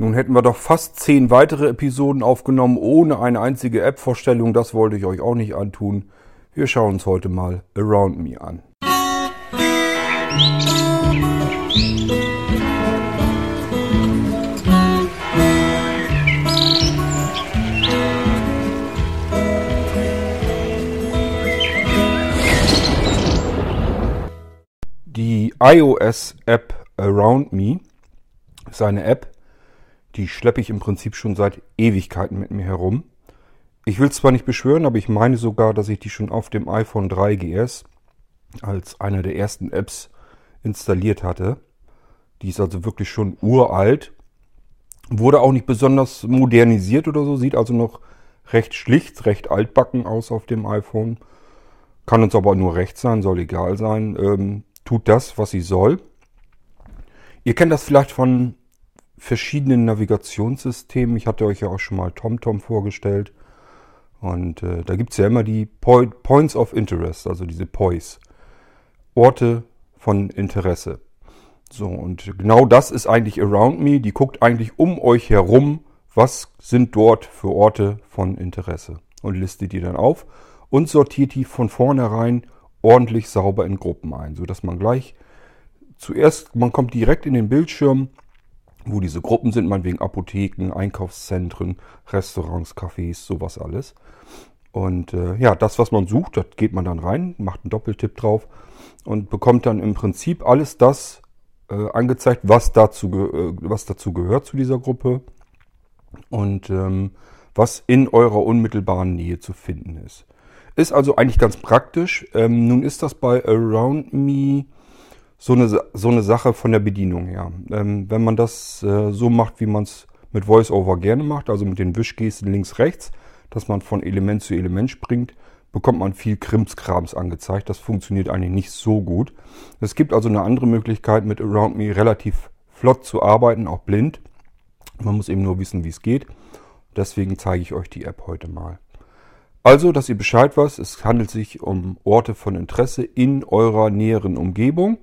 Nun hätten wir doch fast zehn weitere Episoden aufgenommen, ohne eine einzige App-Vorstellung. Das wollte ich euch auch nicht antun. Wir schauen uns heute mal Around Me an. Die iOS-App Around Me ist eine App, die schleppe ich im Prinzip schon seit Ewigkeiten mit mir herum. Ich will zwar nicht beschwören, aber ich meine sogar, dass ich die schon auf dem iPhone 3GS als eine der ersten Apps installiert hatte. Die ist also wirklich schon uralt. Wurde auch nicht besonders modernisiert oder so, sieht also noch recht schlicht, recht altbacken aus auf dem iPhone. Kann uns aber nur recht sein, soll egal sein. Ähm, tut das, was sie soll. Ihr kennt das vielleicht von verschiedenen Navigationssystemen. Ich hatte euch ja auch schon mal TomTom vorgestellt. Und äh, da gibt es ja immer die Point, Points of Interest, also diese POIs. Orte von Interesse. So, und genau das ist eigentlich Around Me. Die guckt eigentlich um euch herum, was sind dort für Orte von Interesse. Und listet die dann auf und sortiert die von vornherein ordentlich sauber in Gruppen ein, sodass man gleich zuerst, man kommt direkt in den Bildschirm wo diese Gruppen sind, meinetwegen Apotheken, Einkaufszentren, Restaurants, Cafés, sowas alles. Und äh, ja, das, was man sucht, das geht man dann rein, macht einen Doppeltipp drauf und bekommt dann im Prinzip alles das äh, angezeigt, was dazu, äh, was dazu gehört zu dieser Gruppe und ähm, was in eurer unmittelbaren Nähe zu finden ist. Ist also eigentlich ganz praktisch. Ähm, nun ist das bei Around Me so eine, so eine Sache von der Bedienung her. Ähm, wenn man das äh, so macht, wie man es mit VoiceOver gerne macht, also mit den Wischgesten links, rechts, dass man von Element zu Element springt, bekommt man viel Krimskrams angezeigt. Das funktioniert eigentlich nicht so gut. Es gibt also eine andere Möglichkeit, mit Around Me relativ flott zu arbeiten, auch blind. Man muss eben nur wissen, wie es geht. Deswegen zeige ich euch die App heute mal. Also, dass ihr Bescheid wisst, es handelt sich um Orte von Interesse in eurer näheren Umgebung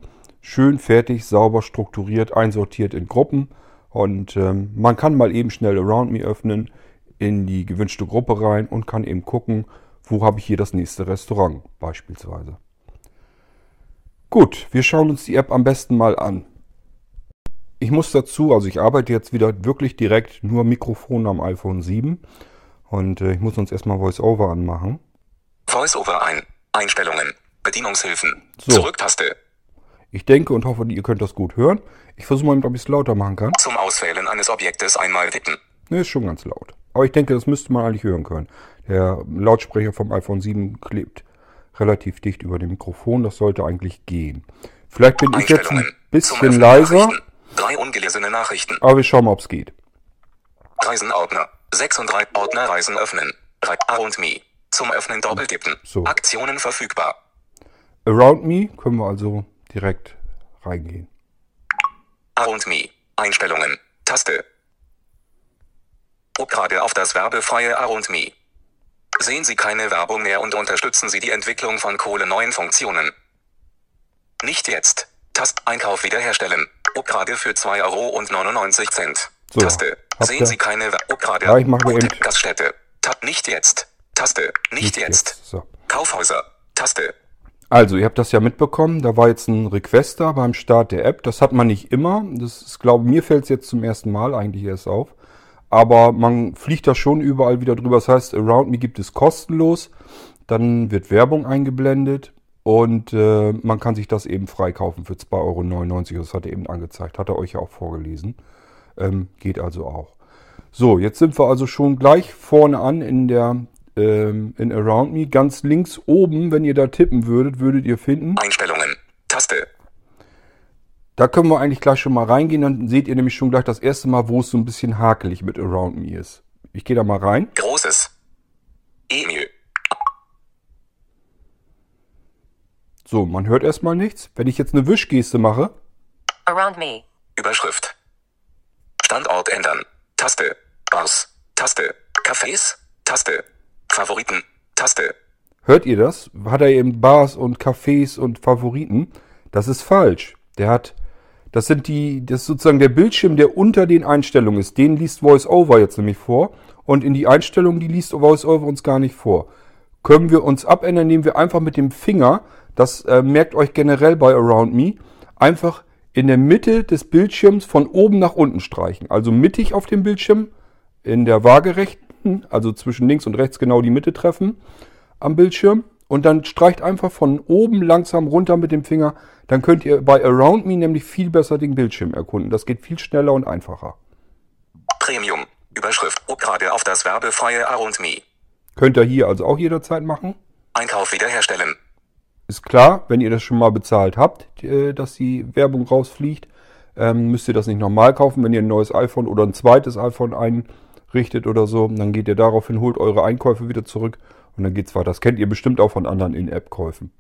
schön fertig, sauber strukturiert, einsortiert in Gruppen. Und ähm, man kann mal eben schnell Around Me öffnen, in die gewünschte Gruppe rein und kann eben gucken, wo habe ich hier das nächste Restaurant beispielsweise. Gut, wir schauen uns die App am besten mal an. Ich muss dazu, also ich arbeite jetzt wieder wirklich direkt nur Mikrofon am iPhone 7 und äh, ich muss uns erstmal VoiceOver anmachen. VoiceOver ein. Einstellungen. Bedienungshilfen. So. Zurücktaste. Ich denke und hoffe, ihr könnt das gut hören. Ich versuche mal, ob ich es lauter machen kann. Zum Auswählen eines Objektes einmal tippen. Ne, ist schon ganz laut. Aber ich denke, das müsste man eigentlich hören können. Der Lautsprecher vom iPhone 7 klebt relativ dicht über dem Mikrofon. Das sollte eigentlich gehen. Vielleicht bin ich jetzt ein bisschen leiser. Drei ungelesene Nachrichten. Aber wir schauen mal, ob es geht. Reisenordner. 36 Ordner Reisen öffnen. Around Me. Zum Öffnen doppeltippen. So. Aktionen verfügbar. Around Me können wir also direkt reingehen. Around Me. Einstellungen. Taste. Gerade auf das werbefreie Around Me. Sehen Sie keine Werbung mehr und unterstützen Sie die Entwicklung von Kohle neuen Funktionen. Nicht jetzt. Tast Einkauf wiederherstellen. Druck gerade für 2,99 Euro. So, Taste. Sehen Sie keine Werbung gerade. Ja, ich mache eben. Gaststätte. Tab nicht jetzt. Taste. Nicht, nicht jetzt. jetzt. So. Kaufhäuser. Taste. Also, ihr habt das ja mitbekommen, da war jetzt ein Request da beim Start der App. Das hat man nicht immer. Das ist, glaube mir fällt es jetzt zum ersten Mal eigentlich erst auf. Aber man fliegt da schon überall wieder drüber. Das heißt, Around Me gibt es kostenlos. Dann wird Werbung eingeblendet und äh, man kann sich das eben freikaufen für 2,99 Euro. Das hat er eben angezeigt. Hat er euch ja auch vorgelesen. Ähm, geht also auch. So, jetzt sind wir also schon gleich vorne an in der ähm, in Around Me. Ganz links oben, wenn ihr da tippen würdet, würdet ihr finden. Einstellungen. Taste. Da können wir eigentlich gleich schon mal reingehen. Dann seht ihr nämlich schon gleich das erste Mal, wo es so ein bisschen hakelig mit Around Me ist. Ich gehe da mal rein. Großes. Emil. So, man hört erstmal nichts. Wenn ich jetzt eine Wischgeste mache. Around Me. Überschrift. Standort ändern. Taste. Bars. Taste. Cafés. Taste. Favoriten. Taste. Hört ihr das? Hat er eben Bars und Cafés und Favoriten? Das ist falsch. Der hat Das sind die, das ist sozusagen der Bildschirm, der unter den Einstellungen ist. Den liest VoiceOver jetzt nämlich vor. Und in die Einstellungen, die liest VoiceOver uns gar nicht vor. Können wir uns abändern, indem wir einfach mit dem Finger, das äh, merkt euch generell bei Around Me, einfach in der Mitte des Bildschirms von oben nach unten streichen. Also mittig auf dem Bildschirm, in der waagerechten, also zwischen links und rechts genau die Mitte treffen am Bildschirm. Und dann streicht einfach von oben langsam runter mit dem Finger. Dann könnt ihr bei Around Me nämlich viel besser den Bildschirm erkunden. Das geht viel schneller und einfacher. Premium. Überschrift. Gerade auf das werbefreie Around Me. Könnt ihr hier also auch jederzeit machen. Einkauf wiederherstellen. Ist klar, wenn ihr das schon mal bezahlt habt, äh, dass die Werbung rausfliegt, ähm, müsst ihr das nicht nochmal kaufen. Wenn ihr ein neues iPhone oder ein zweites iPhone einrichtet oder so, dann geht ihr daraufhin, holt eure Einkäufe wieder zurück und dann geht's weiter. Das kennt ihr bestimmt auch von anderen In-App-Käufen.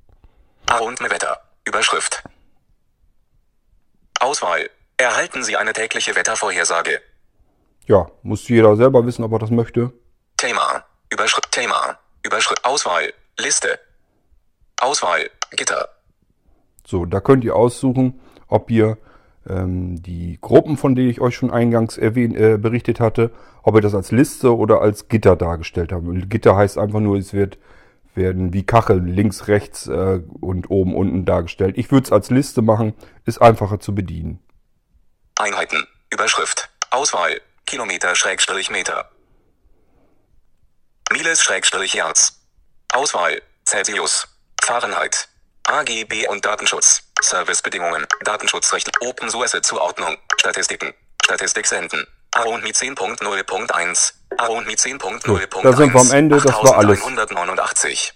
Around Me Wetter. Überschrift. Auswahl. Erhalten Sie eine tägliche Wettervorhersage. Ja, muss jeder selber wissen, ob er das möchte. Thema. Überschrift. Thema. Überschrift. Auswahl. Liste. Auswahl. Gitter. So, da könnt ihr aussuchen, ob ihr die Gruppen, von denen ich euch schon eingangs erwähnt, äh, berichtet hatte, ob ihr das als Liste oder als Gitter dargestellt habt. Gitter heißt einfach nur, es wird werden wie Kacheln links, rechts äh, und oben, unten dargestellt. Ich würde es als Liste machen, ist einfacher zu bedienen. Einheiten. Überschrift. Auswahl. Kilometer Schrägstrich Meter. Miles Schrägstrich Yards. Auswahl. Celsius. Fahrenheit. AGB und Datenschutz. Servicebedingungen. Datenschutzrecht. Open Source Zuordnung. Statistiken. Statistik senden. Around 10.0.1. Around 10.0.1. da sind wir am Ende, das war alles. 189.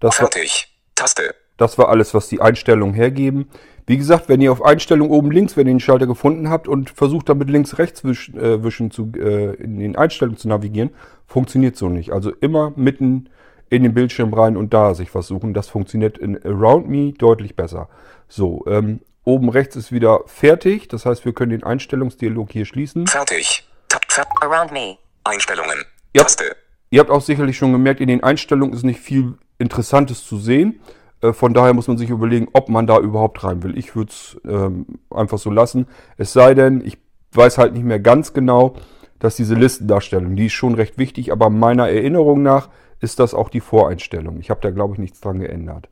Das war, Fertig. Taste. das war alles, was die Einstellungen hergeben. Wie gesagt, wenn ihr auf Einstellung oben links, wenn ihr den Schalter gefunden habt und versucht damit links rechts wisch, äh, wischen zu, äh, in den Einstellungen zu navigieren, funktioniert so nicht. Also immer mitten in den Bildschirm rein und da sich was suchen. Das funktioniert in Around Me deutlich besser. So, ähm, oben rechts ist wieder fertig. Das heißt, wir können den Einstellungsdialog hier schließen. Fertig. Tab. Fer Around me. Einstellungen. Ja. Taste. Ihr habt auch sicherlich schon gemerkt, in den Einstellungen ist nicht viel Interessantes zu sehen. Äh, Von daher muss man sich überlegen, ob man da überhaupt rein will. Ich würde es ähm, einfach so lassen. Es sei denn, ich weiß halt nicht mehr ganz genau, dass diese Listendarstellung, die ist schon recht wichtig, aber meiner Erinnerung nach ist das auch die Voreinstellung. Ich habe da, glaube ich, nichts dran geändert.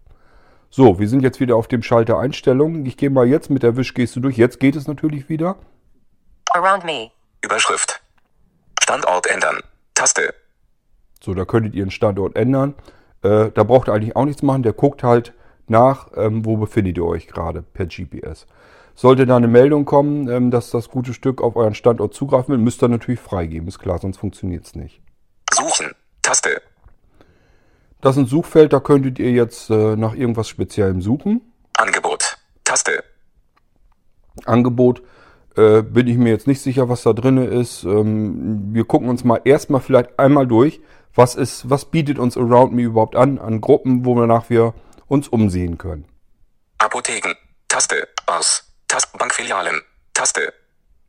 So, wir sind jetzt wieder auf dem Schalter Einstellungen. Ich gehe mal jetzt mit der Wischgeste durch. Jetzt geht es natürlich wieder. Around me. Überschrift. Standort ändern. Taste. So, da könntet ihr den Standort ändern. Äh, da braucht ihr eigentlich auch nichts machen. Der guckt halt nach, ähm, wo befindet ihr euch gerade per GPS. Sollte da eine Meldung kommen, ähm, dass das gute Stück auf euren Standort zugreifen will, müsst ihr natürlich freigeben. Ist klar, sonst funktioniert es nicht. Suchen. Taste. Das ist ein Suchfeld, da könntet ihr jetzt äh, nach irgendwas Speziellem suchen. Angebot. Taste. Angebot äh, bin ich mir jetzt nicht sicher, was da drin ist. Ähm, wir gucken uns mal erstmal vielleicht einmal durch, was ist, was bietet uns Around Me überhaupt an, an Gruppen, wonach wir uns umsehen können. Apotheken. Taste. Aus. Taste. Bankfilialen. Taste.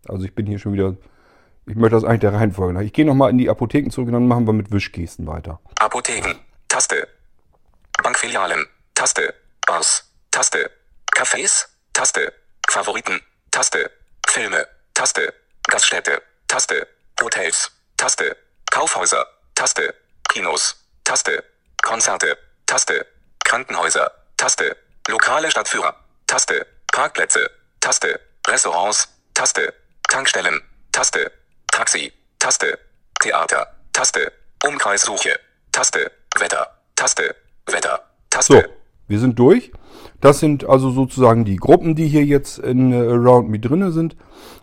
Also ich bin hier schon wieder, ich möchte das eigentlich der Reihenfolge nach. Ich gehe nochmal in die Apotheken zurück und dann machen wir mit Wischgesten weiter. Apotheken. Taste. Bankfilialen. Taste. Aus. Taste. Cafés. Taste. Favoriten. Taste. Filme. Taste. Gaststätte. Taste. Hotels. Taste. Kaufhäuser. Taste. Kinos. Taste. Konzerte. Taste. Krankenhäuser. Taste. Lokale Stadtführer. Taste. Parkplätze. Taste. Restaurants. Taste. Tankstellen. Taste. Taxi. Taste. Theater. Taste. Umkreissuche. Taste. Wetter. Taste. Wetter. So, Taste. wir sind durch. Das sind also sozusagen die Gruppen, die hier jetzt in äh, Around Me drinne sind.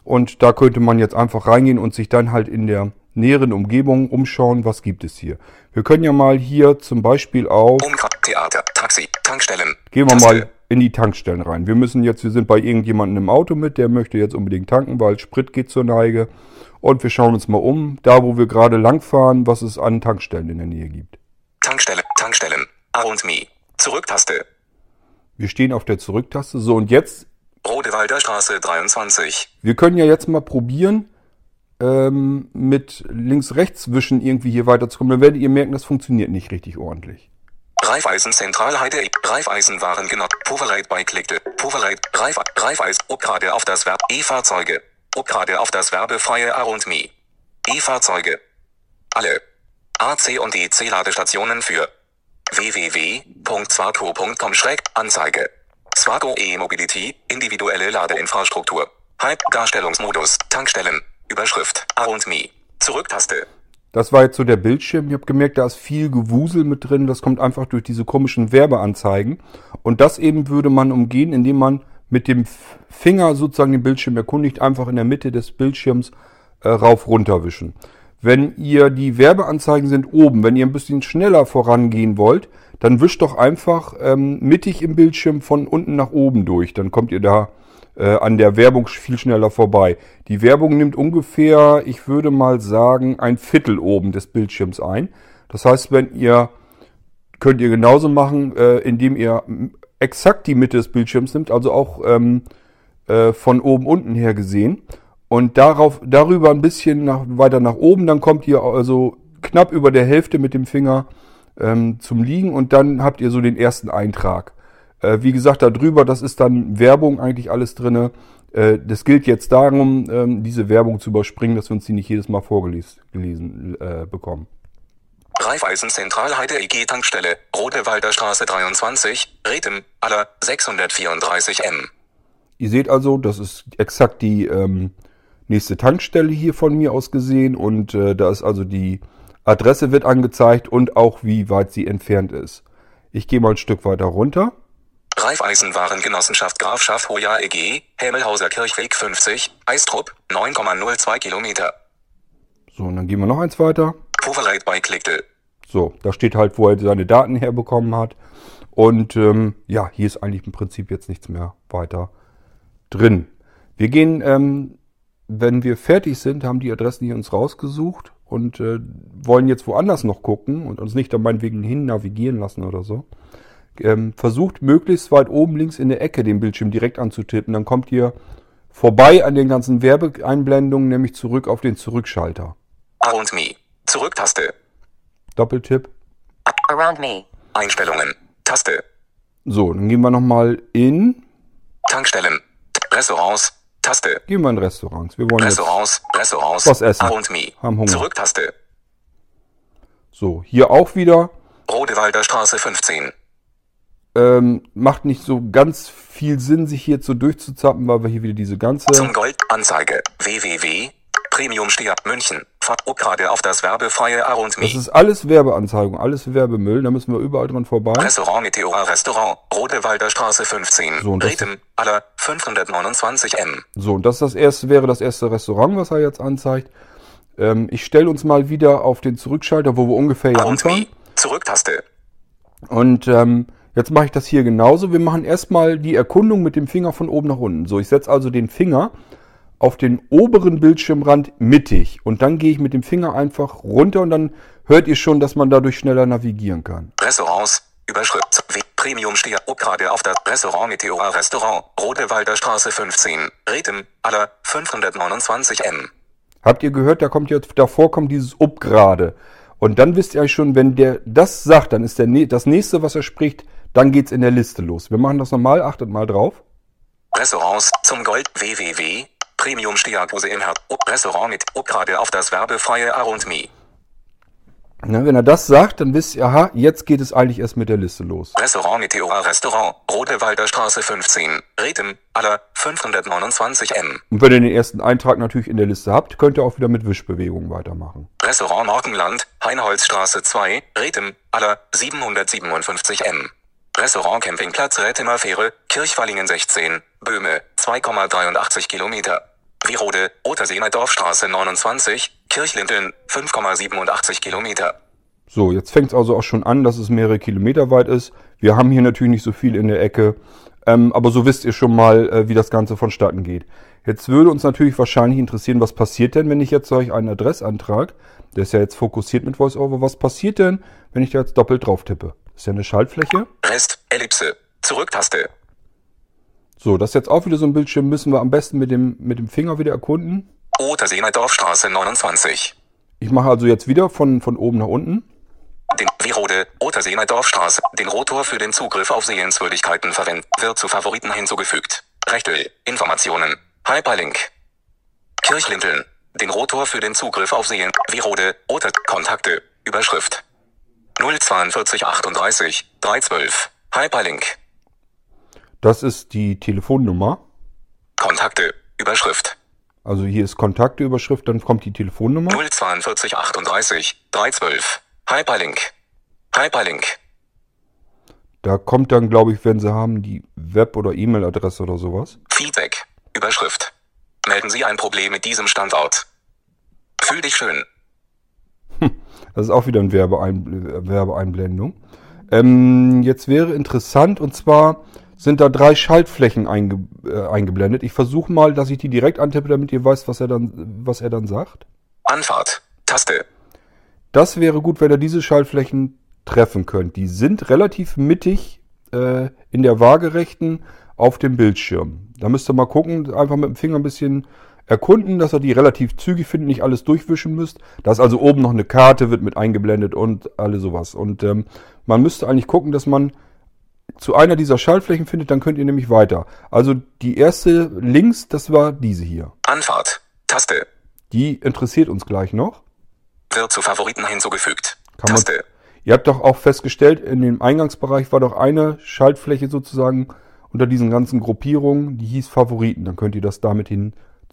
Und da könnte man jetzt einfach reingehen und sich dann halt in der näheren Umgebung umschauen, was gibt es hier. Wir können ja mal hier zum Beispiel auf. Theater. Taxi. Tankstellen. gehen wir Taste. mal in die Tankstellen rein. Wir müssen jetzt, wir sind bei irgendjemandem im Auto mit, der möchte jetzt unbedingt tanken, weil Sprit geht zur Neige. Und wir schauen uns mal um, da wo wir gerade langfahren, was es an Tankstellen in der Nähe gibt. Tankstelle. Tankstellen. Around Me. Zurücktaste. Wir stehen auf der Zurücktaste. So, und jetzt Rodewalder Straße 23. Wir können ja jetzt mal probieren, ähm, mit links-rechts wischen irgendwie hier weiterzukommen. Dann werdet ihr merken, das funktioniert nicht richtig ordentlich. Raiffeisen Zentralheide, Raiffeisen waren genau, Povereit beiklickte, Povereit, Reif, Raiffeisen, ob gerade auf das Verb, E-Fahrzeuge, ob gerade auf das werbefreie R und Me. E-Fahrzeuge. Alle. AC und DC Ladestationen für www.swaco.com-Anzeige. Swaco E-Mobility, individuelle Ladeinfrastruktur. Hype, Darstellungsmodus, Tankstellen, Überschrift, A und Me. Zurücktaste. Das war jetzt so der Bildschirm. Ich habe gemerkt, da ist viel Gewusel mit drin. Das kommt einfach durch diese komischen Werbeanzeigen. Und das eben würde man umgehen, indem man mit dem Finger sozusagen den Bildschirm erkundigt, einfach in der Mitte des Bildschirms äh, rauf runter wischen. Wenn ihr die Werbeanzeigen sind oben, wenn ihr ein bisschen schneller vorangehen wollt, dann wischt doch einfach ähm, mittig im Bildschirm von unten nach oben durch. Dann kommt ihr da äh, an der Werbung viel schneller vorbei. Die Werbung nimmt ungefähr, ich würde mal sagen, ein Viertel oben des Bildschirms ein. Das heißt, wenn ihr könnt ihr genauso machen, äh, indem ihr exakt die Mitte des Bildschirms nimmt, also auch ähm, äh, von oben unten her gesehen und darauf darüber ein bisschen nach, weiter nach oben, dann kommt ihr also knapp über der Hälfte mit dem Finger ähm, zum Liegen und dann habt ihr so den ersten Eintrag. Äh, wie gesagt, da drüber, das ist dann Werbung eigentlich alles drinne. Äh, das gilt jetzt darum, ähm, diese Werbung zu überspringen, dass wir uns die nicht jedes Mal vorgelesen äh, bekommen. Raiffeisen Zentralheide EG Tankstelle, Rodewalder Straße 23, Rethem, aller 634 M. Ihr seht also, das ist exakt die ähm, nächste Tankstelle hier von mir aus gesehen und äh, da ist also die Adresse wird angezeigt und auch wie weit sie entfernt ist. Ich gehe mal ein Stück weiter runter. Raiffeisenwarengenossenschaft Grafschaft Hoya EG, Hemmelhauser Kirchweg 50, Eistrup, 9,02 Kilometer. So, und dann gehen wir noch eins weiter. Povereit bei Klickte. So, da steht halt, wo er seine Daten herbekommen hat. Und ähm, ja, hier ist eigentlich im Prinzip jetzt nichts mehr weiter drin. Wir gehen, ähm, wenn wir fertig sind, haben die Adressen hier uns rausgesucht und äh, wollen jetzt woanders noch gucken und uns nicht da meinetwegen hin navigieren lassen oder so ähm, versucht möglichst weit oben links in der Ecke den Bildschirm direkt anzutippen. Dann kommt ihr vorbei an den ganzen Werbeeinblendungen, nämlich zurück auf den Zurückschalter. Around Me. Zurücktaste. Doppeltipp. Around me. Einstellungen. Taste. So, dann gehen wir nochmal in. Tankstellen. Restaurants. Taste. Gehen wir in Restaurants. Wir wollen jetzt Restaurants. Restaurants. was essen. Around Me. Haben Hunger. Zurücktaste. So, hier auch wieder. Rodewalder Straße 15. Ähm, macht nicht so ganz viel Sinn, sich hier so durchzuzappen, weil wir hier wieder diese ganze. Zum Gold. Anzeige. www. Premium Steher. München. Fahrt gerade auf das werbefreie Around Me. Das ist alles Werbeanzeigung, alles Werbemüll, da müssen wir überall dran vorbei. Restaurant Meteora Restaurant, Rodewalder Straße 15, So, Rethem, aller 529 M. So, und das ist das erste, wäre das erste Restaurant, was er jetzt anzeigt. Ähm, ich stelle uns mal wieder auf den Zurückschalter, wo wir ungefähr hier Around anfangen. Me, Zurücktaste. Und ähm, jetzt mache ich das hier genauso. Wir machen erstmal die Erkundung mit dem Finger von oben nach unten. So, ich setze also den Finger auf den oberen Bildschirmrand mittig. Und dann gehe ich mit dem Finger einfach runter und dann hört ihr schon, dass man dadurch schneller navigieren kann. Restaurants, Überschrift, Premium Steher, gerade auf das Restaurant Meteora Restaurant, Rodewalder Straße 15, Rethem, aller 529 M. Habt ihr gehört, da kommt jetzt, davor kommt dieses Up gerade. Und dann wisst ihr schon, wenn der das sagt, dann ist der, das nächste, was er spricht, dann geht's in der Liste los. Wir machen das nochmal, achtet mal drauf. Restaurants, zum Gold, www, Premium Steherpose im Herz, Restaurant mit, gerade auf das werbefreie Around Me. Ne, wenn er das sagt, dann wisst ihr, aha, jetzt geht es eigentlich erst mit der Liste los. Restaurant Meteora Restaurant, Rodewalder Straße 15, Rethem, aller 529 M. Und wenn ihr den ersten Eintrag natürlich in der Liste habt, könnt ihr auch wieder mit Wischbewegungen weitermachen. Restaurant Morgenland, Heinholzstraße 2, Rethem, aller 757 M. Restaurant Campingplatz Rethemer Fähre, Kirchwallingen 16, Böhme, 2,83 Kilometer. Wirode, Oterseener Dorfstraße 29, Kirchlinteln, 5,87 Kilometer. So, jetzt fängt es also auch schon an, dass es mehrere Kilometer weit ist. Wir haben hier natürlich nicht so viel in der Ecke, ähm, aber so wisst ihr schon mal, äh, wie das Ganze vonstatten geht. Jetzt würde uns natürlich wahrscheinlich interessieren, was passiert denn, wenn ich jetzt solch einen Adressantrag, der ist ja jetzt fokussiert mit VoiceOver, was passiert denn, wenn ich da jetzt doppelt drauf tippe? Das ist ja eine Schaltfläche. Rest, Ellipse, Zurücktaste. So, das ist jetzt auch wieder so ein Bildschirm, müssen wir am besten mit dem, mit dem Finger wieder erkunden. Oterseener Dorfstraße 29. Ich mache also jetzt wieder von, von oben nach unten. Den Wirode, Otterseener Dorfstraße, den Rotor für den Zugriff auf Sehenswürdigkeiten verwendet, wird zu Favoriten hinzugefügt. Rechtel, Informationen, Hyperlink. Kirchlinteln, den Rotor für den Zugriff auf Sehen, Wirode, Otter, Kontakte, Überschrift. 04238 312, Hyperlink. Das ist die Telefonnummer. Kontakte, Überschrift. Also hier ist Kontakteüberschrift, dann kommt die Telefonnummer. 04238 312, Hyperlink. Hyperlink. Da kommt dann, glaube ich, wenn Sie haben, die Web- oder E-Mail-Adresse oder sowas. Feedback. Überschrift. Melden Sie ein Problem mit diesem Standort. Fühl dich schön. Das ist auch wieder eine Werbeein Werbeeinblendung. Ähm, jetzt wäre interessant, und zwar sind da drei Schaltflächen einge äh, eingeblendet. Ich versuche mal, dass ich die direkt antippe, damit ihr weißt, was er dann, was er dann sagt. Anfahrt. Taste. Das wäre gut, wenn ihr diese Schaltflächen treffen könnt. Die sind relativ mittig äh, in der Waagerechten auf dem Bildschirm. Da müsst ihr mal gucken, einfach mit dem Finger ein bisschen erkunden, dass ihr die relativ zügig findet, nicht alles durchwischen müsst. Da ist also oben noch eine Karte, wird mit eingeblendet und alles sowas. Und ähm, man müsste eigentlich gucken, dass man zu einer dieser Schaltflächen findet, dann könnt ihr nämlich weiter. Also die erste links, das war diese hier. Anfahrt. Taste. Die interessiert uns gleich noch. Wird zu Favoriten hinzugefügt. Kann man- Taste. Ihr habt doch auch festgestellt, in dem Eingangsbereich war doch eine Schaltfläche sozusagen unter diesen ganzen Gruppierungen, die hieß Favoriten. Dann könnt ihr das damit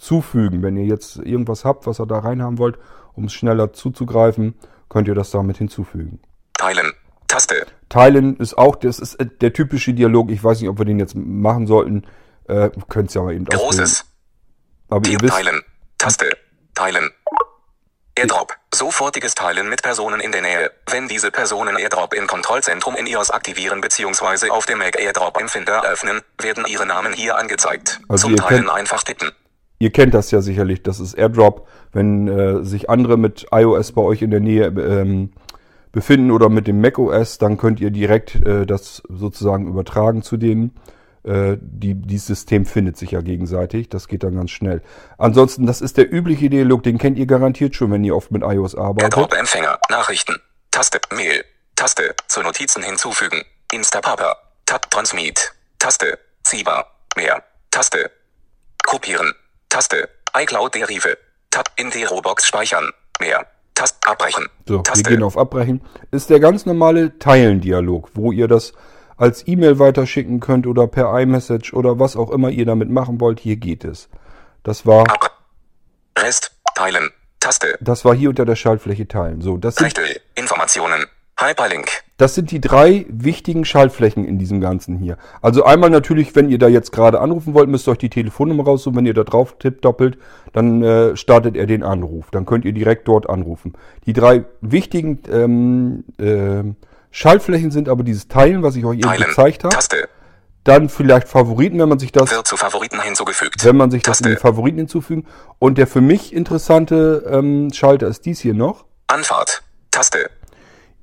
hinzufügen. Wenn ihr jetzt irgendwas habt, was ihr da reinhaben wollt, um es schneller zuzugreifen, könnt ihr das damit hinzufügen. Teilen. Taste. Teilen ist auch, das ist äh, der typische Dialog. Ich weiß nicht, ob wir den jetzt machen sollten. Äh, könnt es ja mal eben. Großes. Aber ihr wisst, teilen. Taste. Teilen. Airdrop. Sofortiges Teilen mit Personen in der Nähe. Wenn diese Personen Airdrop im Kontrollzentrum in iOS aktivieren bzw. auf dem Mac Airdrop Empfinder öffnen, werden ihre Namen hier angezeigt. Also Zum ihr Teilen einfach tippen. Ihr kennt das ja sicherlich. Das ist AirDrop. Wenn äh, sich andere mit iOS bei euch in der Nähe ähm, befinden oder mit dem macOS, dann könnt ihr direkt äh, das sozusagen übertragen zu denen. Äh, die, dieses System findet sich ja gegenseitig. Das geht dann ganz schnell. Ansonsten, das ist der übliche Dialog, den kennt ihr garantiert schon, wenn ihr oft mit iOS arbeitet. Airdrop Empfänger. Nachrichten. Taste. Mail. Taste. Zu Notizen hinzufügen. Instapapa. Tab Transmit. Taste. Ziba. Mehr. Taste. Kopieren. Taste. iCloud Derive. Tab in die Robox speichern. Mehr. Taste. Abbrechen. So, wir Taste. gehen auf Abbrechen. Ist der ganz normale Teilen-Dialog, wo ihr das als E-Mail weiterschicken könnt oder per iMessage oder was auch immer ihr damit machen wollt. Hier geht es. Das war, Ab. Rest. Teilen. Taste. das war hier unter der Schaltfläche Teilen. So, das sind, Rechtel. Informationen. Hyperlink. Das sind die drei wichtigen Schaltflächen in diesem Ganzen hier. Also einmal natürlich, wenn ihr da jetzt gerade anrufen wollt, müsst ihr euch die Telefonnummer raussuchen. Wenn ihr da drauf tippt doppelt, dann äh, startet er den Anruf. Dann könnt ihr direkt dort anrufen. Die drei wichtigen ähm, ähm, Schaltflächen sind aber dieses Teilen, was ich euch eben gezeigt habe. Taste. Dann vielleicht Favoriten, wenn man sich das, Wird zu Favoriten hinzugefügt. wenn man sich das in Taste. Favoriten hinzufügen. Und der für mich interessante ähm, Schalter ist dies hier noch. Anfahrt. Taste.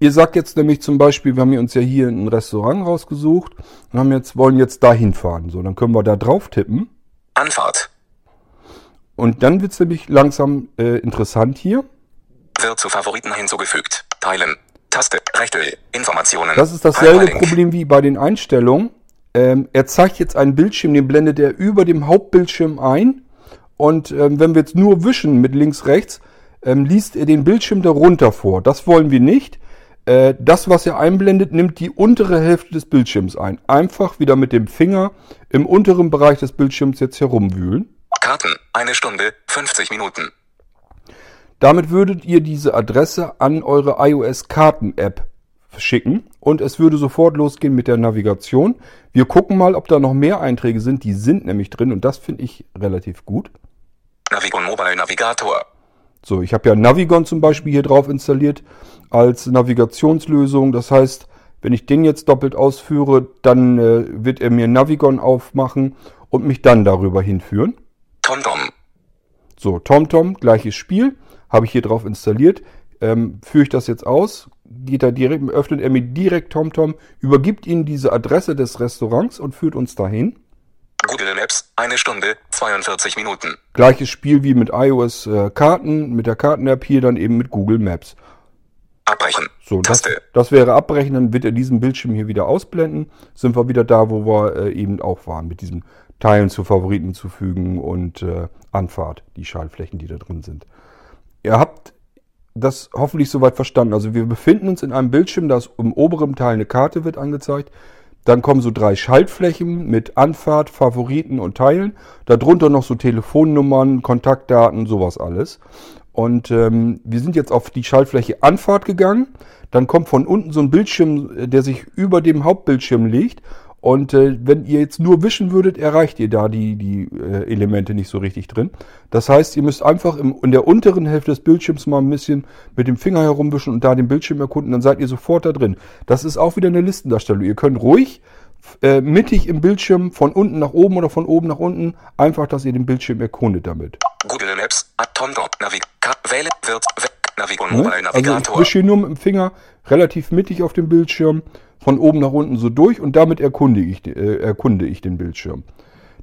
Ihr sagt jetzt nämlich zum Beispiel, wir haben uns ja hier ein Restaurant rausgesucht und haben jetzt, wollen jetzt dahin fahren. So, dann können wir da drauf tippen. Anfahrt. Und dann wird's nämlich langsam äh, interessant hier. Wird zu Favoriten hinzugefügt. Teilen. Taste. Rechtel. Informationen. Das ist dasselbe. Problem wie bei den Einstellungen. Ähm, er zeigt jetzt einen Bildschirm, den blendet er über dem Hauptbildschirm ein. Und ähm, wenn wir jetzt nur wischen mit links, rechts, ähm, liest er den Bildschirm darunter vor. Das wollen wir nicht. Äh, das, was er einblendet, nimmt die untere Hälfte des Bildschirms ein. Einfach wieder mit dem Finger im unteren Bereich des Bildschirms jetzt herumwühlen. Karten. Eine Stunde. 50 Minuten. Damit würdet ihr diese Adresse an eure iOS-Karten-App schicken und es würde sofort losgehen mit der Navigation. Wir gucken mal, ob da noch mehr Einträge sind. Die sind nämlich drin und das finde ich relativ gut. Navigon Mobile Navigator. So, ich habe ja Navigon zum Beispiel hier drauf installiert als Navigationslösung. Das heißt, wenn ich den jetzt doppelt ausführe, dann äh, wird er mir Navigon aufmachen und mich dann darüber hinführen. TomTom. So, TomTom, gleiches Spiel, habe ich hier drauf installiert. Ähm, führe ich das jetzt aus, geht er direkt, öffnet er mir direkt TomTom, übergibt Ihnen diese Adresse des Restaurants und führt uns dahin. Google Maps. Eine Stunde. 42 Minuten. Gleiches Spiel wie mit iOS äh, Karten, mit der Karten-App hier dann eben mit Google Maps. Abbrechen. So, das, das wäre abbrechen, dann wird er diesen Bildschirm hier wieder ausblenden. Sind wir wieder da, wo wir äh, eben auch waren, mit diesem Teilen zu Favoriten zufügen und äh, Anfahrt, die Schaltflächen, die da drin sind. Ihr habt das hoffentlich soweit verstanden. Also wir befinden uns in einem Bildschirm, da im oberen Teil eine Karte wird angezeigt. Dann kommen so drei Schaltflächen mit Anfahrt, Favoriten und Teilen. Darunter noch so Telefonnummern, Kontaktdaten, sowas alles. Und ähm, wir sind jetzt auf die Schaltfläche Anfahrt gegangen. Dann kommt von unten so ein Bildschirm, äh, der sich über dem Hauptbildschirm legt. Und äh, wenn ihr jetzt nur wischen würdet, erreicht ihr da die, die äh, Elemente nicht so richtig drin. Das heißt, ihr müsst einfach im, in der unteren Hälfte des Bildschirms mal ein bisschen mit dem Finger herumwischen und da den Bildschirm erkunden, dann seid ihr sofort da drin. Das ist auch wieder eine Listendarstellung. Ihr könnt ruhig äh, mittig im Bildschirm von unten nach oben oder von oben nach unten einfach, dass ihr den Bildschirm erkundet damit. Google Maps. Tom Dot. Navig. Wähle. Wird. Navig und Ne? Mobile Also ich Navigator. wische hier nur mit dem Finger relativ mittig auf dem Bildschirm von oben nach unten so durch und damit erkunde ich, äh, erkunde ich den Bildschirm.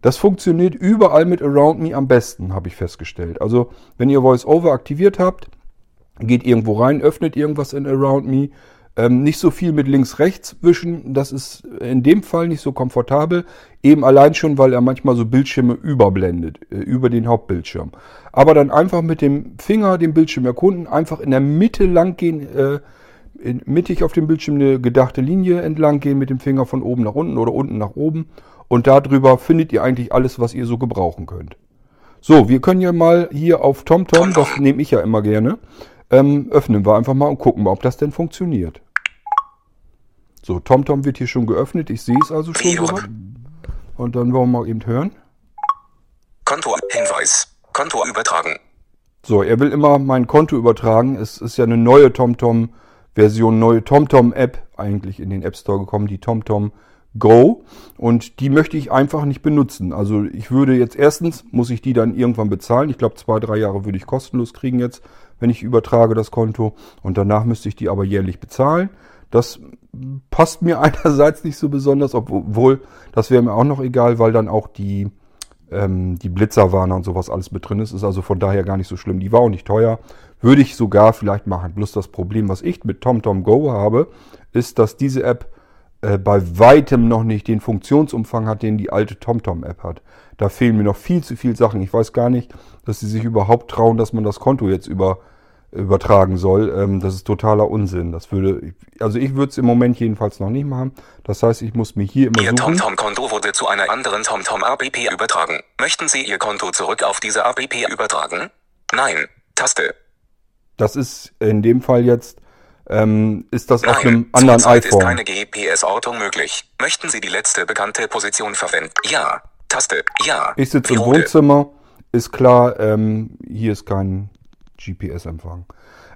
Das funktioniert überall mit Around Me am besten, habe ich festgestellt. Also wenn ihr VoiceOver aktiviert habt, geht irgendwo rein, öffnet irgendwas in Around Me. Ähm, nicht so viel mit links-rechts wischen, das ist in dem Fall nicht so komfortabel. Eben allein schon, weil er manchmal so Bildschirme überblendet, äh, über den Hauptbildschirm. Aber dann einfach mit dem Finger den Bildschirm erkunden, einfach in der Mitte lang gehen, äh, mittig auf dem Bildschirm eine gedachte Linie entlang gehen mit dem Finger von oben nach unten oder unten nach oben. Und darüber findet ihr eigentlich alles, was ihr so gebrauchen könnt. So, wir können ja mal hier auf TomTom, das nehme ich ja immer gerne, ähm, öffnen wir einfach mal und gucken mal, ob das denn funktioniert. So, TomTom wird hier schon geöffnet. Ich sehe es also schon soweit. Und dann wollen wir mal eben hören. Konto. Hinweis. Konto übertragen. So, er will immer mein Konto übertragen. Es ist ja eine neue TomTom-Version, neue TomTom-App eigentlich in den App Store gekommen, die TomTom Go. Und die möchte ich einfach nicht benutzen. Also ich würde jetzt erstens, muss ich die dann irgendwann bezahlen. Ich glaube, zwei, drei Jahre würde ich kostenlos kriegen jetzt, wenn ich übertrage das Konto. Und danach müsste ich die aber jährlich bezahlen. Das passt mir einerseits nicht so besonders, obwohl das wäre mir auch noch egal, weil dann auch die ähm, die Blitzerwarner und sowas alles mit drin ist. Ist also von daher gar nicht so schlimm. Die war auch nicht teuer. Würde ich sogar vielleicht machen. Bloß das Problem, was ich mit TomTom Go habe, ist, dass diese App äh, bei weitem noch nicht den Funktionsumfang hat, den die alte TomTom-App hat. Da fehlen mir noch viel zu viele Sachen. Ich weiß gar nicht, dass sie sich überhaupt trauen, dass man das Konto jetzt über, übertragen soll. Ähm, das ist totaler Unsinn. Das würde, also ich würde es im Moment jedenfalls noch nicht machen. Das heißt, ich muss mir hier immer Ihr suchen. TomTom-Konto wurde zu einer anderen TomTom APP übertragen. Möchten Sie Ihr Konto zurück auf diese APP übertragen? Nein. Taste. Das ist in dem Fall jetzt, ähm, ist das auf einem Nein. anderen Zurzeit ist iPhone. keine GPS-Ortung möglich. Möchten Sie die letzte bekannte Position verwenden? Ja. Taste. Ja. Ich sitze im. Wohnzimmer, ist klar, ähm, hier ist kein GPS-Empfang.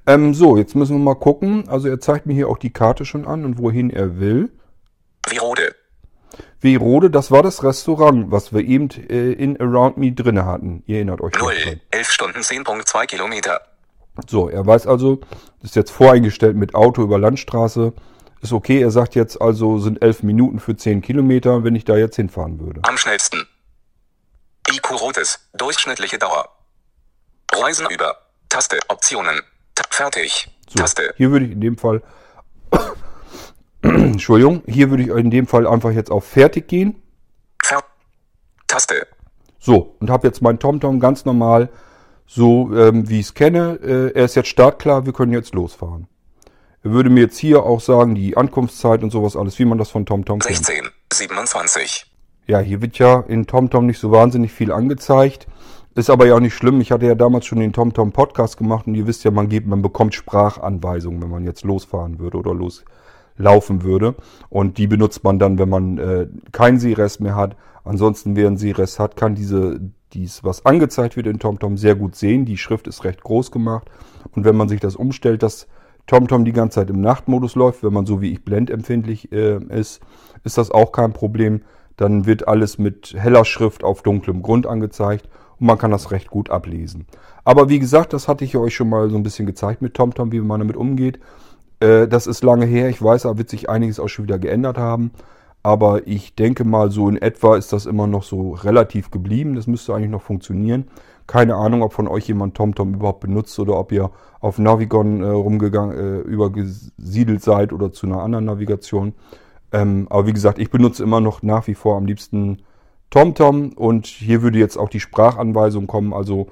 Ähm, so, jetzt müssen wir mal gucken. Also er zeigt mir hier auch die Karte schon an und wohin er will. Virode. Werode, das war das Restaurant, was wir eben äh, in Around Me drinne hatten. Ihr erinnert euch. 0. noch dran. 11 Stunden 10.2 Kilometer. So, er weiß also, ist jetzt voreingestellt mit Auto über Landstraße. Ist okay, er sagt jetzt also, sind elf Minuten für 10 Kilometer, wenn ich da jetzt hinfahren würde. Am schnellsten. IQ Rotes. Durchschnittliche Dauer. Reisen über. Taste. Optionen. Ta fertig. So, Taste. hier würde ich in dem Fall, Entschuldigung, hier würde ich in dem Fall einfach jetzt auf Fertig gehen. Fer Taste. So, und habe jetzt meinen TomTom ganz normal, so ähm, wie ich es kenne. Äh, er ist jetzt startklar, wir können jetzt losfahren. Er würde mir jetzt hier auch sagen, die Ankunftszeit und sowas alles, wie man das von TomTom kennt. 16. 27. Ja, hier wird ja in TomTom nicht so wahnsinnig viel angezeigt. Ist aber ja auch nicht schlimm. Ich hatte ja damals schon den TomTom Podcast gemacht und ihr wisst ja, man, geht, man bekommt Sprachanweisungen, wenn man jetzt losfahren würde oder loslaufen würde. Und die benutzt man dann, wenn man äh, keinen Seerest mehr hat. Ansonsten, wer einen Seerest hat, kann diese, dies, was angezeigt wird in TomTom, sehr gut sehen. Die Schrift ist recht groß gemacht. Und wenn man sich das umstellt, dass TomTom die ganze Zeit im Nachtmodus läuft, wenn man so wie ich blendempfindlich äh, ist, ist das auch kein Problem. Dann wird alles mit heller Schrift auf dunklem Grund angezeigt und man kann das recht gut ablesen. Aber wie gesagt, das hatte ich euch schon mal so ein bisschen gezeigt mit TomTom, wie man damit umgeht. Äh, das ist lange her, ich weiß, da wird sich einiges auch schon wieder geändert haben. Aber ich denke mal, so in etwa ist das immer noch so relativ geblieben. Das müsste eigentlich noch funktionieren. Keine Ahnung, ob von euch jemand TomTom überhaupt benutzt oder ob ihr auf Navigon äh, rumgegangen, äh, übergesiedelt seid oder zu einer anderen Navigation. Ähm, aber wie gesagt, ich benutze immer noch nach wie vor am liebsten TomTom und hier würde jetzt auch die Sprachanweisung kommen. Also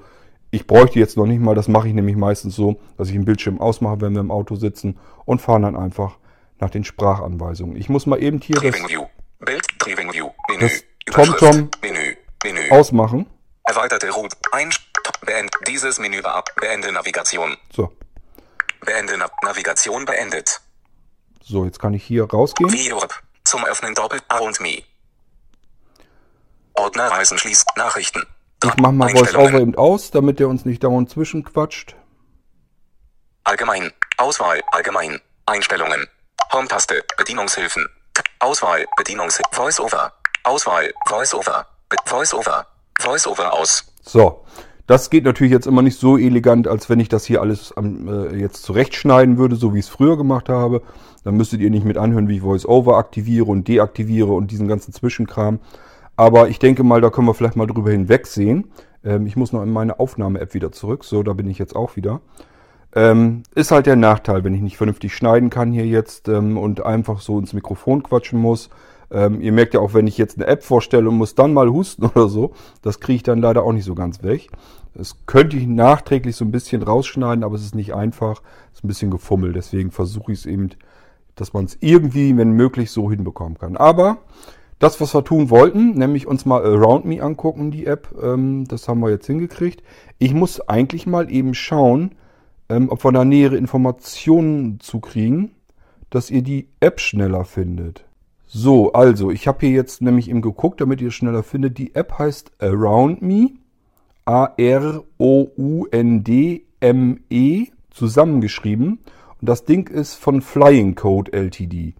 ich bräuchte jetzt noch nicht mal, das mache ich nämlich meistens so, dass ich den Bildschirm ausmache, wenn wir im Auto sitzen und fahren dann einfach nach den Sprachanweisungen. Ich muss mal eben hier das. Bild. Menü. das. TomTom Menü. Menü. ausmachen. Erweiterte Route. Ein. Beend. Dieses Menü ab. Beende Navigation. So, Beende Na Navigation beendet. so jetzt kann ich hier rausgehen. Video App. Zum Öffnen doppelt A und Me. Ordner Reisen schließt. Nachrichten. Ich mache mal. VoiceOver eben aus, damit der uns nicht dauernd zwischenquatscht. Allgemein. Auswahl. Allgemein. Einstellungen. Home-Taste. Bedienungshilfen. Auswahl. Bedienungshilfen. Voice-Over. Auswahl. Voice-Over. Voice-Over. Voice-Over aus. So, das geht natürlich jetzt immer nicht so elegant, als wenn ich das hier alles am, äh, jetzt zurechtschneiden würde, so wie ich es früher gemacht habe. Dann müsstet ihr nicht mit anhören, wie ich VoiceOver aktiviere und deaktiviere und diesen ganzen Zwischenkram. Aber ich denke mal, da können wir vielleicht mal drüber hinwegsehen. Ähm, ich muss noch in meine Aufnahme-App wieder zurück. So, da bin ich jetzt auch wieder. Ähm, ist halt der Nachteil, wenn ich nicht vernünftig schneiden kann hier jetzt ähm, und einfach so ins Mikrofon quatschen muss. Ähm, ihr merkt ja auch, wenn ich jetzt eine App vorstelle und muss dann mal husten oder so, das kriege ich dann leider auch nicht so ganz weg. Das könnte ich nachträglich so ein bisschen rausschneiden, aber es ist nicht einfach. Es ist ein bisschen gefummelt, deswegen versuche ich es eben, dass man es irgendwie, wenn möglich, so hinbekommen kann. Aber das, was wir tun wollten, nämlich uns mal Around Me angucken, die App, ähm, das haben wir jetzt hingekriegt. Ich muss eigentlich mal eben schauen, ähm, ob wir da nähere Informationen zu kriegen, dass ihr die App schneller findet. So, also, ich habe hier jetzt nämlich eben geguckt, damit ihr schneller findet. Die App heißt Around Me. A-R-O-U-N-D-M-E zusammengeschrieben. Und das Ding ist von Flying Code Ltd.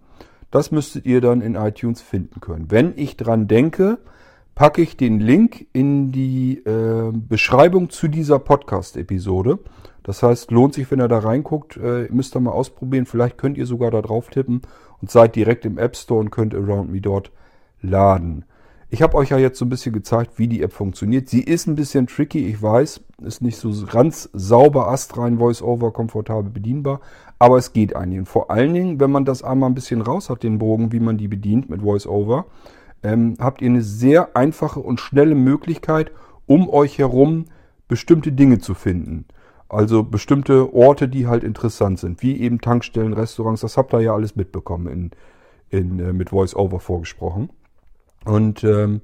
Das müsstet ihr dann in iTunes finden können. Wenn ich dran denke, packe ich den Link in die äh, Beschreibung zu dieser Podcast-Episode. Das heißt, lohnt sich, wenn ihr da reinguckt, äh, müsst ihr mal ausprobieren. Vielleicht könnt ihr sogar da drauf tippen und seid direkt im App Store und könnt Around Me dort laden. Ich habe euch ja jetzt so ein bisschen gezeigt, wie die App funktioniert. Sie ist ein bisschen tricky, ich weiß, ist nicht so ganz sauber, astrein, Voice-Over, komfortabel bedienbar, aber es geht. Und vor allen Dingen, wenn man das einmal ein bisschen raus hat, den Bogen, wie man die bedient mit Voice-Over, ähm, habt ihr eine sehr einfache und schnelle Möglichkeit, um euch herum bestimmte Dinge zu finden. Also bestimmte Orte, die halt interessant sind, wie eben Tankstellen, Restaurants, das habt ihr ja alles mitbekommen in, in, äh, mit Voice-Over vorgesprochen. Und ähm,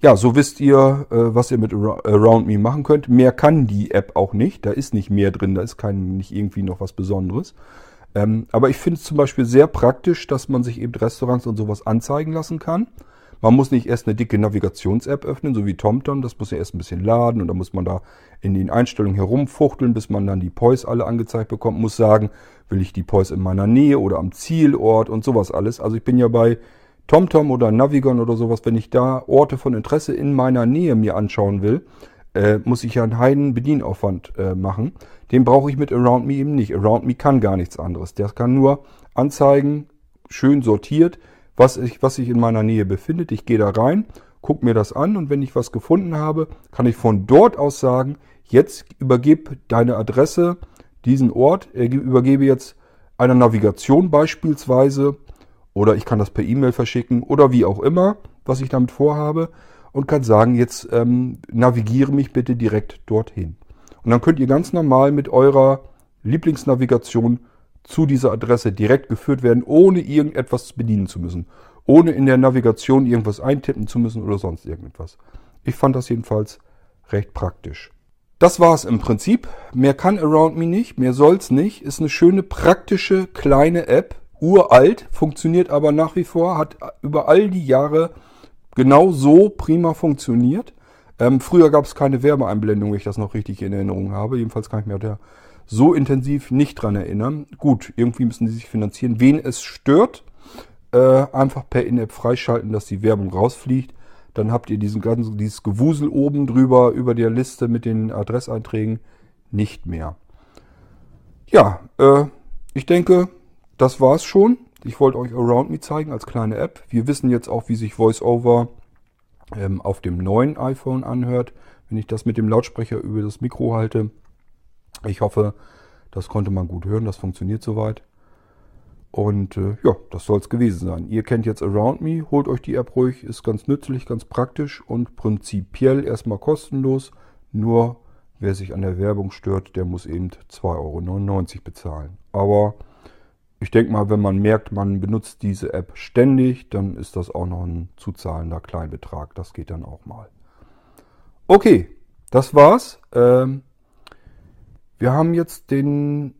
ja, so wisst ihr, äh, was ihr mit Ar- Around Me machen könnt. Mehr kann die App auch nicht. Da ist nicht mehr drin, da ist kein, nicht irgendwie noch was Besonderes. Ähm, aber ich finde es zum Beispiel sehr praktisch, dass man sich eben Restaurants und sowas anzeigen lassen kann. Man muss nicht erst eine dicke Navigations-App öffnen, so wie TomTom. Das muss ja erst ein bisschen laden und dann muss man da in den Einstellungen herumfuchteln, bis man dann die Pois alle angezeigt bekommt. Muss sagen, will ich die Pois in meiner Nähe oder am Zielort und sowas alles. Also ich bin ja bei TomTom oder Navigon oder sowas, wenn ich da Orte von Interesse in meiner Nähe mir anschauen will, äh, muss ich ja einen heiden Bedienaufwand äh, machen. Den brauche ich mit Around Me eben nicht. Around Me kann gar nichts anderes. Der kann nur anzeigen, schön sortiert, was, ich, was sich in meiner Nähe befindet. Ich gehe da rein, gucke mir das an und wenn ich was gefunden habe, kann ich von dort aus sagen, jetzt übergib deine Adresse, diesen Ort, äh, übergebe jetzt einer Navigation beispielsweise oder ich kann das per E-Mail verschicken oder wie auch immer, was ich damit vorhabe und kann sagen, jetzt ähm, navigiere mich bitte direkt dorthin. Und dann könnt ihr ganz normal mit eurer Lieblingsnavigation zu dieser Adresse direkt geführt werden, ohne irgendetwas bedienen zu müssen. Ohne in der Navigation irgendwas eintippen zu müssen oder sonst irgendetwas. Ich fand das jedenfalls recht praktisch. Das war es im Prinzip. Mehr kann Around Me nicht, mehr soll's nicht. Ist eine schöne, praktische, kleine App. Uralt, funktioniert aber nach wie vor, hat über all die Jahre genau so prima funktioniert. Ähm, früher gab es keine Werbeeinblendung, wenn ich das noch richtig in Erinnerung habe. Jedenfalls kann ich mir da so intensiv nicht dran erinnern. Gut, irgendwie müssen die sich finanzieren. Wen es stört, äh, einfach per In-App freischalten, dass die Werbung rausfliegt. Dann habt ihr diesen ganzen, dieses Gewusel oben drüber über der Liste mit den Adresseinträgen nicht mehr. Ja, äh, ich denke, das war's schon. Ich wollte euch Around Me zeigen als kleine App. Wir wissen jetzt auch, wie sich VoiceOver ähm, auf dem neuen iPhone anhört. wenn ich das mit dem Lautsprecher über das Mikro halte. Ich hoffe, das konnte man gut hören, das funktioniert soweit. Und äh, ja, das soll es gewesen sein. Ihr kennt jetzt Around Me, holt euch die App ruhig, ist ganz nützlich, ganz praktisch und prinzipiell erstmal kostenlos. Nur wer sich an der Werbung stört, der muss eben 2,99 Euro bezahlen. Aber ich denke mal, wenn man merkt, man benutzt diese App ständig, dann ist das auch noch ein zu zahlender Kleinbetrag. Das geht dann auch mal. Okay, das war's. Ähm, wir haben jetzt den,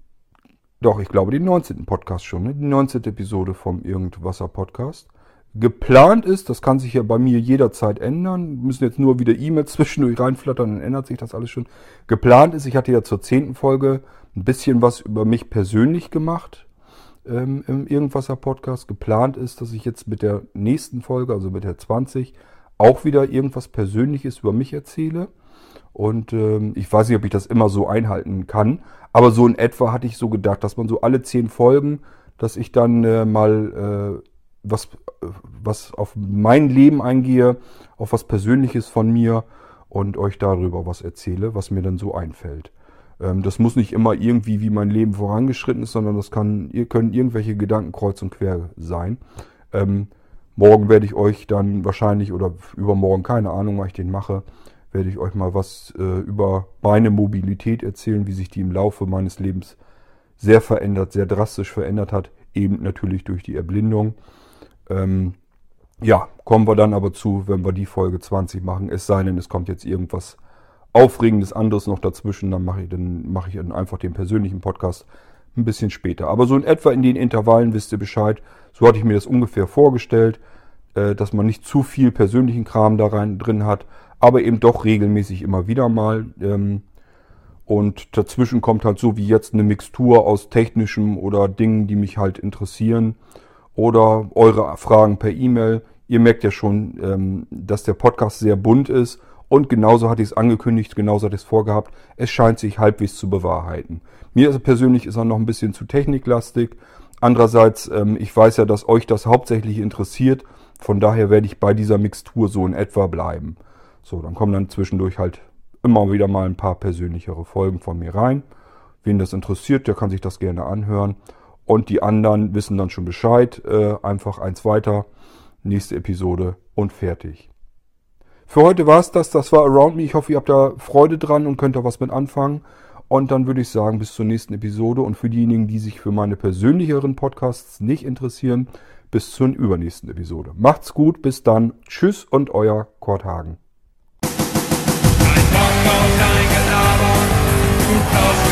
doch, ich glaube, den 19. Podcast schon, ne? die 19. Episode vom Irgendwasser Podcast. Geplant ist, das kann sich ja bei mir jederzeit ändern, müssen jetzt nur wieder E-Mails zwischendurch reinflattern, dann ändert sich das alles schon. Geplant ist, ich hatte ja zur 10. Folge ein bisschen was über mich persönlich gemacht ähm, im Irgendwasser Podcast. Geplant ist, dass ich jetzt mit der nächsten Folge, also mit der 20, auch wieder irgendwas Persönliches über mich erzähle. Und ähm, ich weiß nicht, ob ich das immer so einhalten kann, aber so in etwa hatte ich so gedacht, dass man so alle zehn Folgen, dass ich dann äh, mal äh, was, äh, was auf mein Leben eingehe, auf was Persönliches von mir und euch darüber was erzähle, was mir dann so einfällt. Ähm, das muss nicht immer irgendwie wie mein Leben vorangeschritten ist, sondern das kann, ihr können irgendwelche Gedanken kreuz und quer sein. Ähm, morgen werde ich euch dann wahrscheinlich oder übermorgen, keine Ahnung, wann ich den mache, werde ich euch mal was äh, über meine Mobilität erzählen, wie sich die im Laufe meines Lebens sehr verändert, sehr drastisch verändert hat, eben natürlich durch die Erblindung. Ähm, ja, kommen wir dann aber zu, wenn wir die Folge 20 machen. Es sei denn, es kommt jetzt irgendwas Aufregendes anderes noch dazwischen, dann mache ich, dann mache ich einfach den persönlichen Podcast ein bisschen später. Aber so in etwa in den Intervallen wisst ihr Bescheid. So hatte ich mir das ungefähr vorgestellt, äh, dass man nicht zu viel persönlichen Kram da rein drin hat, aber eben doch regelmäßig immer wieder mal. Ähm, und dazwischen kommt halt so wie jetzt eine Mixtur aus technischem oder Dingen, die mich halt interessieren. Oder eure Fragen per E-Mail. Ihr merkt ja schon, ähm, dass der Podcast sehr bunt ist und genauso hatte ich es angekündigt, genauso hatte ich es vorgehabt. Es scheint sich halbwegs zu bewahrheiten. Mir persönlich ist er noch ein bisschen zu techniklastig. Andererseits, ähm, ich weiß ja, dass euch das hauptsächlich interessiert. Von daher werde ich bei dieser Mixtur so in etwa bleiben. So, dann kommen dann zwischendurch halt immer wieder mal ein paar persönlichere Folgen von mir rein. Wen das interessiert, der kann sich das gerne anhören. Und die anderen wissen dann schon Bescheid. Äh, einfach eins weiter, nächste Episode und fertig. Für heute war es das. Das war Around Me. Ich hoffe, ihr habt da Freude dran und könnt da was mit anfangen. Und dann würde ich sagen, bis zur nächsten Episode. Und für diejenigen, die sich für meine persönlicheren Podcasts nicht interessieren, bis zur übernächsten Episode. Macht's gut, bis dann. Tschüss und euer Kurt Hagen. Knockout, dein Gelaber, gut aus